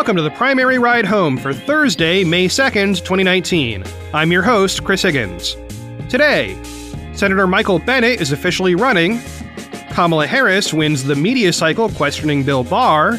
welcome to the primary ride home for Thursday, May 2nd, 2019. I'm your host, Chris Higgins. Today, Senator Michael Bennet is officially running, Kamala Harris wins the media cycle questioning Bill Barr,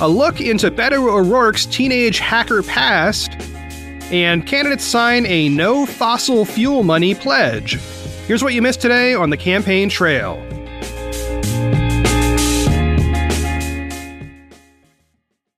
a look into Beto O'Rourke's teenage hacker past, and candidates sign a no fossil fuel money pledge. Here's what you missed today on the campaign trail.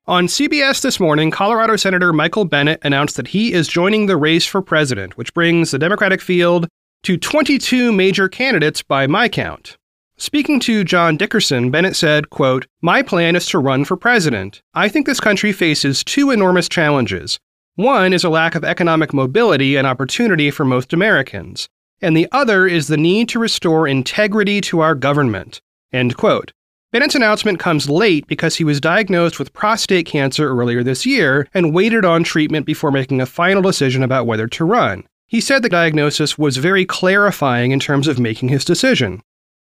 On CBS this morning, Colorado Senator Michael Bennet announced that he is joining the race for president, which brings the Democratic field to 22 major candidates by my count. Speaking to John Dickerson, Bennet said, quote, My plan is to run for president. I think this country faces two enormous challenges. One is a lack of economic mobility and opportunity for most Americans, and the other is the need to restore integrity to our government. End quote. Bennet's announcement comes late because he was diagnosed with prostate cancer earlier this year and waited on treatment before making a final decision about whether to run. He said the diagnosis was very clarifying in terms of making his decision.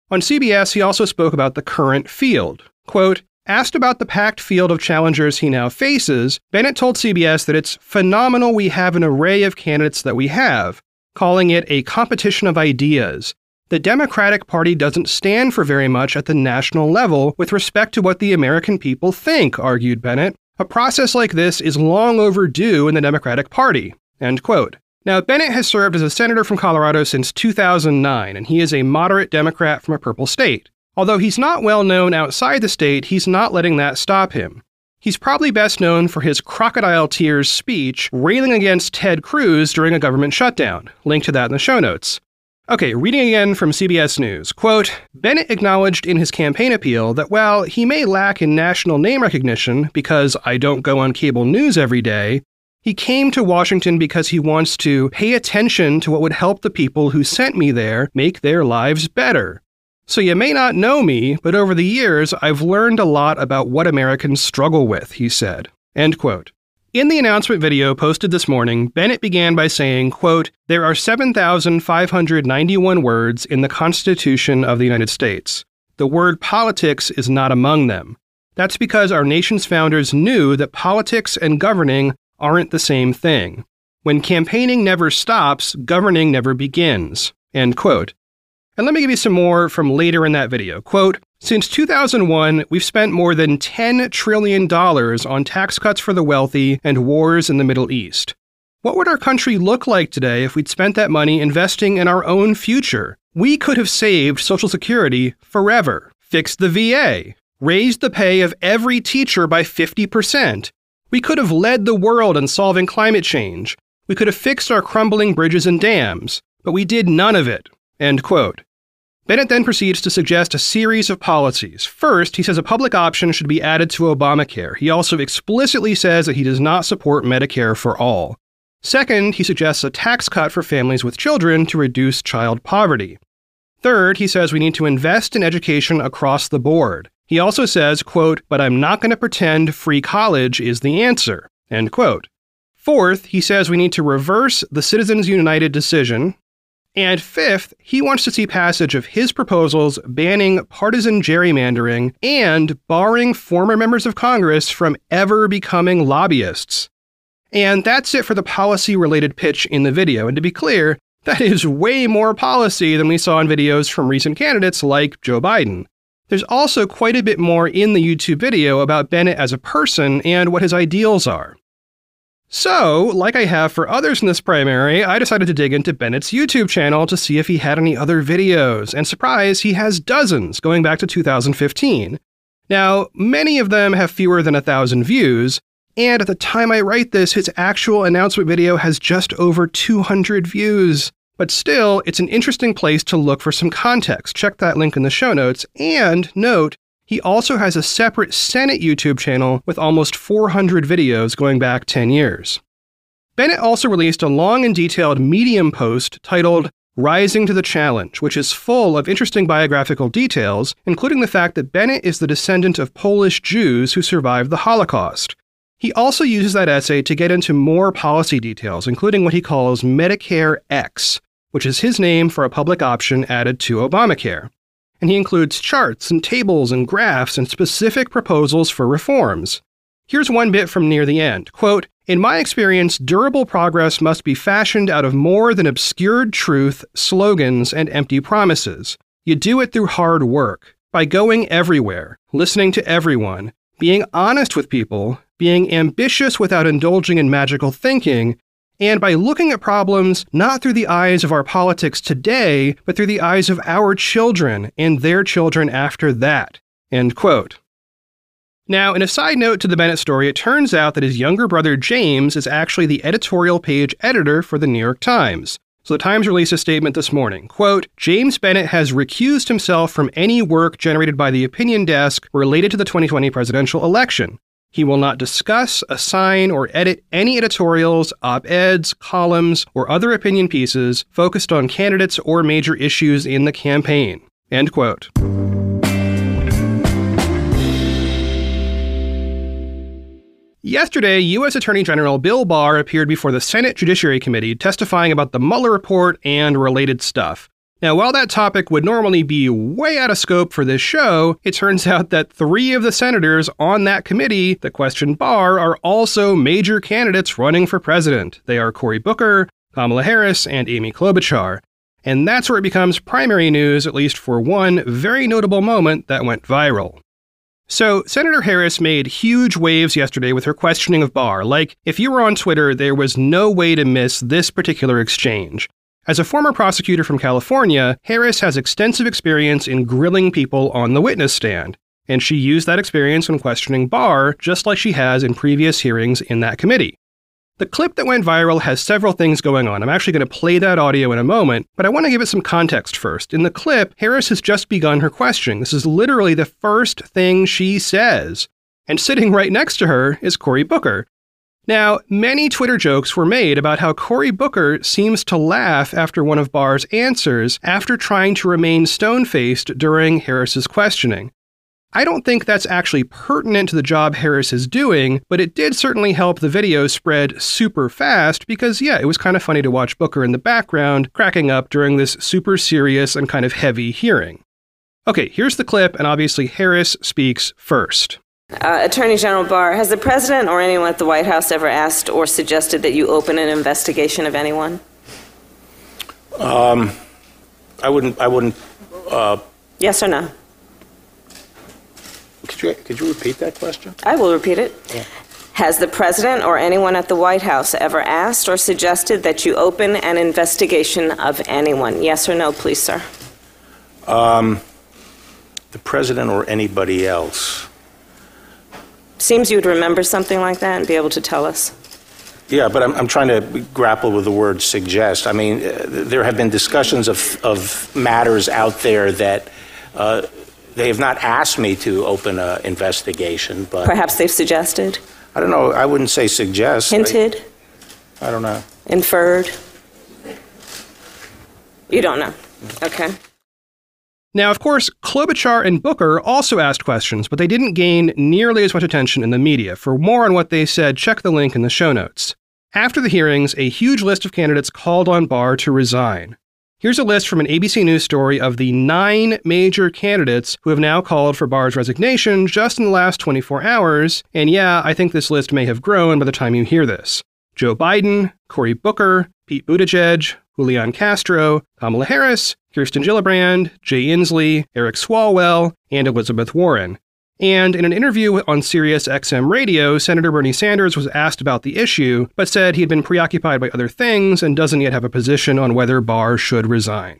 On CBS, he also spoke about the current field. Quote, Asked about the packed field of challengers he now faces, Bennet told CBS that it's phenomenal we have an array of candidates that we have, calling it a competition of ideas, the Democratic Party doesn't stand for very much at the national level with respect to what the American people think, argued Bennet. A process like this is long overdue in the Democratic Party. End quote. Now, Bennet has served as a senator from Colorado since 2009, and he is a moderate Democrat from a purple state. Although he's not well known outside the state, he's not letting that stop him. He's probably best known for his crocodile tears speech railing against Ted Cruz during a government shutdown. Link to that in the show notes. Okay, reading again from CBS News. Quote Bennet acknowledged in his campaign appeal that while he may lack in national name recognition because I don't go on cable news every day, he came to Washington because he wants to pay attention to what would help the people who sent me there make their lives better. So you may not know me, but over the years I've learned a lot about what Americans struggle with, he said. End quote. In the announcement video posted this morning, Bennet began by saying, quote, There are 7,591 words in the Constitution of the United States. The word politics is not among them. That's because our nation's founders knew that politics and governing aren't the same thing. When campaigning never stops, governing never begins. End quote. And let me give you some more from later in that video. Quote, since 2001, we've spent more than $10 trillion on tax cuts for the wealthy and wars in the Middle East. What would our country look like today if we'd spent that money investing in our own future? We could have saved Social Security forever, fixed the VA, raised the pay of every teacher by 50%. We could have led the world in solving climate change. We could have fixed our crumbling bridges and dams, but we did none of it. End quote. Bennet then proceeds to suggest a series of policies. First, he says a public option should be added to Obamacare. He also explicitly says that he does not support Medicare for all. Second, he suggests a tax cut for families with children to reduce child poverty. Third, he says we need to invest in education across the board. He also says, quote, but I'm not going to pretend free college is the answer, end quote. Fourth, he says we need to reverse the Citizens United decision, and fifth, he wants to see passage of his proposals banning partisan gerrymandering and barring former members of Congress from ever becoming lobbyists. And that's it for the policy related pitch in the video. And to be clear, that is way more policy than we saw in videos from recent candidates like Joe Biden. There's also quite a bit more in the YouTube video about Bennet as a person and what his ideals are. So, like I have for others in this primary, I decided to dig into Bennet's YouTube channel to see if he had any other videos, and surprise, he has dozens going back to 2015. Now, many of them have fewer than a thousand views, and at the time I write this, his actual announcement video has just over 200 views. But still, it's an interesting place to look for some context. Check that link in the show notes, and note he also has a separate Senate YouTube channel with almost 400 videos going back 10 years. Bennet also released a long and detailed Medium post titled Rising to the Challenge, which is full of interesting biographical details, including the fact that Bennet is the descendant of Polish Jews who survived the Holocaust. He also uses that essay to get into more policy details, including what he calls Medicare X, which is his name for a public option added to Obamacare and he includes charts and tables and graphs and specific proposals for reforms. Here's one bit from near the end. Quote, in my experience, durable progress must be fashioned out of more than obscured truth, slogans, and empty promises. You do it through hard work, by going everywhere, listening to everyone, being honest with people, being ambitious without indulging in magical thinking, and by looking at problems not through the eyes of our politics today, but through the eyes of our children and their children after that. End quote. Now, in a side note to the Bennet story, it turns out that his younger brother James is actually the editorial page editor for the New York Times. So the Times released a statement this morning. Quote, James Bennet has recused himself from any work generated by the opinion desk related to the 2020 presidential election. He will not discuss, assign, or edit any editorials, op eds, columns, or other opinion pieces focused on candidates or major issues in the campaign. End quote. Yesterday, U.S. Attorney General Bill Barr appeared before the Senate Judiciary Committee testifying about the Mueller report and related stuff. Now, while that topic would normally be way out of scope for this show, it turns out that three of the senators on that committee that questioned Barr are also major candidates running for president. They are Cory Booker, Kamala Harris, and Amy Klobuchar. And that's where it becomes primary news, at least for one very notable moment that went viral. So, Senator Harris made huge waves yesterday with her questioning of Barr. Like, if you were on Twitter, there was no way to miss this particular exchange. As a former prosecutor from California, Harris has extensive experience in grilling people on the witness stand, and she used that experience when questioning Barr, just like she has in previous hearings in that committee. The clip that went viral has several things going on. I'm actually going to play that audio in a moment, but I want to give it some context first. In the clip, Harris has just begun her questioning. This is literally the first thing she says. And sitting right next to her is Cory Booker. Now, many Twitter jokes were made about how Cory Booker seems to laugh after one of Barr's answers after trying to remain stone faced during Harris's questioning. I don't think that's actually pertinent to the job Harris is doing, but it did certainly help the video spread super fast because, yeah, it was kind of funny to watch Booker in the background cracking up during this super serious and kind of heavy hearing. Okay, here's the clip, and obviously Harris speaks first. Uh, Attorney General Barr, has the president or anyone at the White House ever asked or suggested that you open an investigation of anyone? Um, I wouldn't. I wouldn't. Uh, yes or no? Could you, could you repeat that question? I will repeat it. Yeah. Has the president or anyone at the White House ever asked or suggested that you open an investigation of anyone? Yes or no, please, sir? Um, the president or anybody else. Seems you would remember something like that and be able to tell us. Yeah, but I'm, I'm trying to grapple with the word suggest. I mean, uh, there have been discussions of, of matters out there that uh, they have not asked me to open an investigation, but perhaps they've suggested. I don't know. I wouldn't say suggest. Hinted. I, I don't know. Inferred. You don't know. Okay. Now, of course, Klobuchar and Booker also asked questions, but they didn't gain nearly as much attention in the media. For more on what they said, check the link in the show notes. After the hearings, a huge list of candidates called on Barr to resign. Here's a list from an ABC News story of the nine major candidates who have now called for Barr's resignation just in the last 24 hours. And yeah, I think this list may have grown by the time you hear this Joe Biden, Cory Booker, Pete Buttigieg, Julian Castro, Kamala Harris, Kirsten Gillibrand, Jay Inslee, Eric Swalwell, and Elizabeth Warren. And in an interview on Sirius XM radio, Senator Bernie Sanders was asked about the issue, but said he'd been preoccupied by other things and doesn't yet have a position on whether Barr should resign.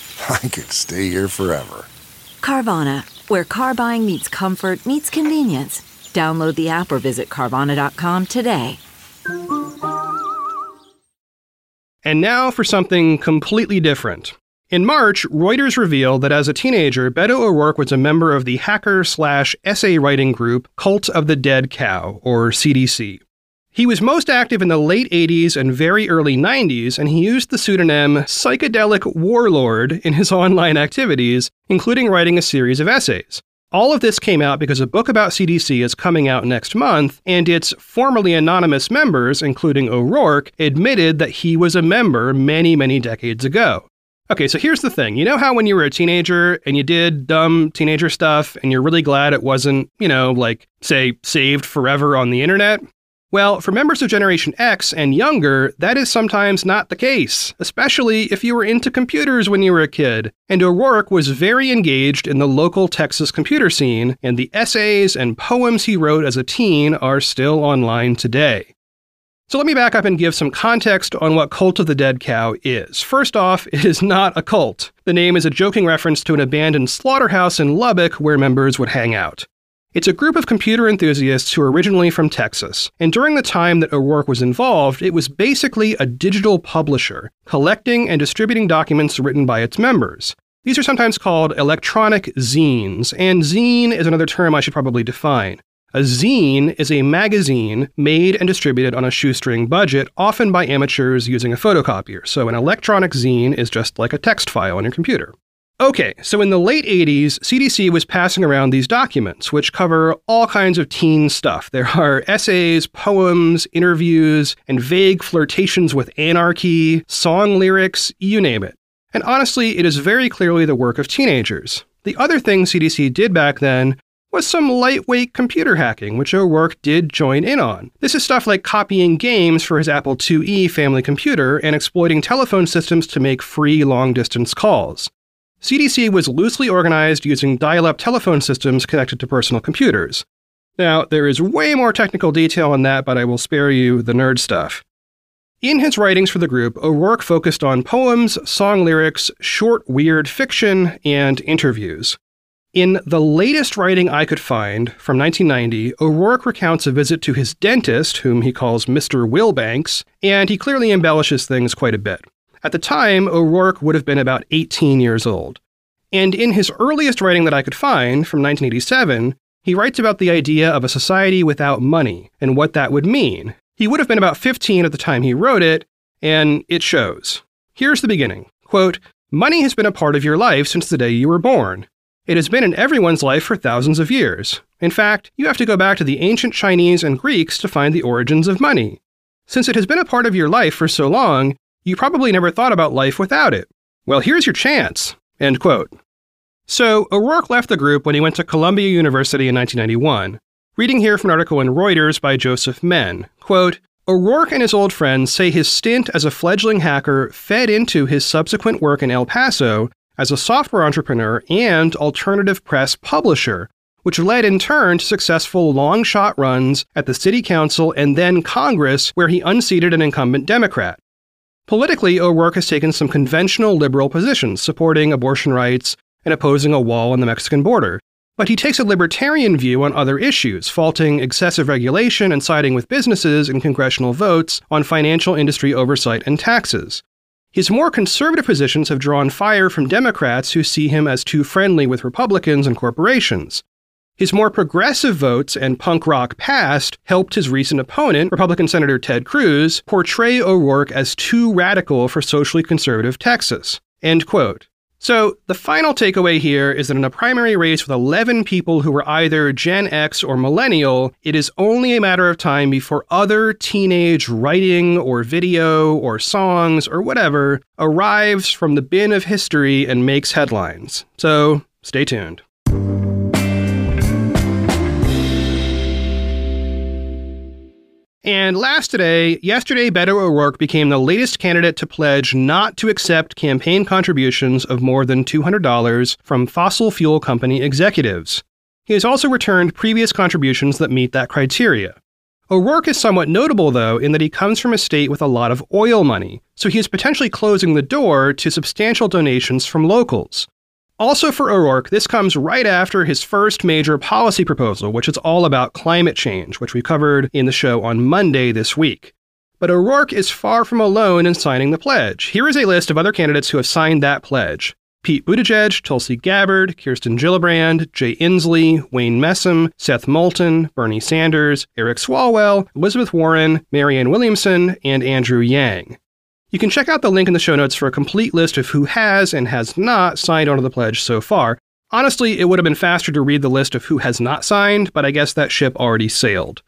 I could stay here forever. Carvana, where car buying meets comfort, meets convenience. Download the app or visit Carvana.com today. And now for something completely different. In March, Reuters revealed that as a teenager, Beto O'Rourke was a member of the hacker slash essay writing group Cult of the Dead Cow, or CDC. He was most active in the late 80s and very early 90s, and he used the pseudonym Psychedelic Warlord in his online activities, including writing a series of essays. All of this came out because a book about CDC is coming out next month, and its formerly anonymous members, including O'Rourke, admitted that he was a member many, many decades ago. Okay, so here's the thing. You know how when you were a teenager and you did dumb teenager stuff and you're really glad it wasn't, you know, like, say, saved forever on the internet? Well, for members of Generation X and younger, that is sometimes not the case, especially if you were into computers when you were a kid. And O'Rourke was very engaged in the local Texas computer scene, and the essays and poems he wrote as a teen are still online today. So let me back up and give some context on what Cult of the Dead Cow is. First off, it is not a cult. The name is a joking reference to an abandoned slaughterhouse in Lubbock where members would hang out. It's a group of computer enthusiasts who are originally from Texas, and during the time that O'Rourke was involved, it was basically a digital publisher, collecting and distributing documents written by its members. These are sometimes called electronic zines, and zine is another term I should probably define. A zine is a magazine made and distributed on a shoestring budget, often by amateurs using a photocopier. So an electronic zine is just like a text file on your computer. Okay, so in the late 80s, CDC was passing around these documents, which cover all kinds of teen stuff. There are essays, poems, interviews, and vague flirtations with anarchy, song lyrics, you name it. And honestly, it is very clearly the work of teenagers. The other thing CDC did back then was some lightweight computer hacking, which O'Rourke did join in on. This is stuff like copying games for his Apple IIe family computer and exploiting telephone systems to make free long distance calls. CDC was loosely organized using dial up telephone systems connected to personal computers. Now, there is way more technical detail on that, but I will spare you the nerd stuff. In his writings for the group, O'Rourke focused on poems, song lyrics, short, weird fiction, and interviews. In the latest writing I could find, from 1990, O'Rourke recounts a visit to his dentist, whom he calls Mr. Wilbanks, and he clearly embellishes things quite a bit. At the time, O'Rourke would have been about 18 years old. And in his earliest writing that I could find, from 1987, he writes about the idea of a society without money and what that would mean. He would have been about 15 at the time he wrote it, and it shows. Here's the beginning Quote, Money has been a part of your life since the day you were born. It has been in everyone's life for thousands of years. In fact, you have to go back to the ancient Chinese and Greeks to find the origins of money. Since it has been a part of your life for so long, you probably never thought about life without it. Well, here's your chance. End quote. So, O'Rourke left the group when he went to Columbia University in 1991. Reading here from an article in Reuters by Joseph Menn. Quote, O'Rourke and his old friends say his stint as a fledgling hacker fed into his subsequent work in El Paso as a software entrepreneur and alternative press publisher, which led in turn to successful long shot runs at the city council and then Congress, where he unseated an incumbent Democrat. Politically, O'Rourke has taken some conventional liberal positions, supporting abortion rights and opposing a wall on the Mexican border. But he takes a libertarian view on other issues, faulting excessive regulation and siding with businesses in congressional votes on financial industry oversight and taxes. His more conservative positions have drawn fire from Democrats who see him as too friendly with Republicans and corporations. His more progressive votes and punk rock past helped his recent opponent, Republican Senator Ted Cruz, portray O'Rourke as too radical for socially conservative Texas. End quote. So, the final takeaway here is that in a primary race with 11 people who were either Gen X or millennial, it is only a matter of time before other teenage writing or video or songs or whatever arrives from the bin of history and makes headlines. So, stay tuned. And last today, yesterday, Beto O'Rourke became the latest candidate to pledge not to accept campaign contributions of more than $200 from fossil fuel company executives. He has also returned previous contributions that meet that criteria. O'Rourke is somewhat notable, though, in that he comes from a state with a lot of oil money, so he is potentially closing the door to substantial donations from locals. Also, for O'Rourke, this comes right after his first major policy proposal, which is all about climate change, which we covered in the show on Monday this week. But O'Rourke is far from alone in signing the pledge. Here is a list of other candidates who have signed that pledge Pete Buttigieg, Tulsi Gabbard, Kirsten Gillibrand, Jay Inslee, Wayne Messam, Seth Moulton, Bernie Sanders, Eric Swalwell, Elizabeth Warren, Marianne Williamson, and Andrew Yang. You can check out the link in the show notes for a complete list of who has and has not signed onto the pledge so far. Honestly, it would have been faster to read the list of who has not signed, but I guess that ship already sailed.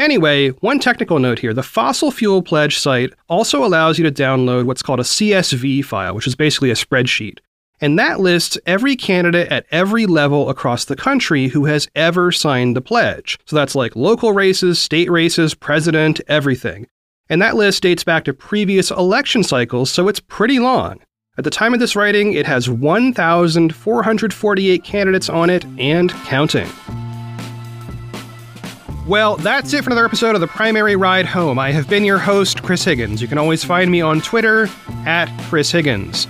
Anyway, one technical note here the Fossil Fuel Pledge site also allows you to download what's called a CSV file, which is basically a spreadsheet. And that lists every candidate at every level across the country who has ever signed the pledge. So that's like local races, state races, president, everything. And that list dates back to previous election cycles, so it's pretty long. At the time of this writing, it has 1,448 candidates on it and counting. Well, that's it for another episode of The Primary Ride Home. I have been your host, Chris Higgins. You can always find me on Twitter at Chris Higgins.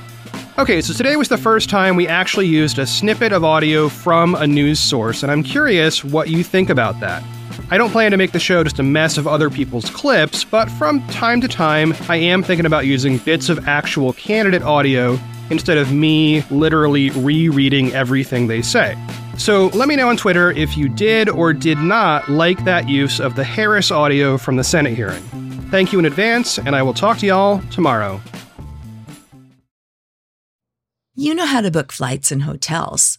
Okay, so today was the first time we actually used a snippet of audio from a news source, and I'm curious what you think about that. I don't plan to make the show just a mess of other people's clips, but from time to time, I am thinking about using bits of actual candidate audio instead of me literally rereading everything they say. So let me know on Twitter if you did or did not like that use of the Harris audio from the Senate hearing. Thank you in advance, and I will talk to y'all tomorrow. You know how to book flights and hotels.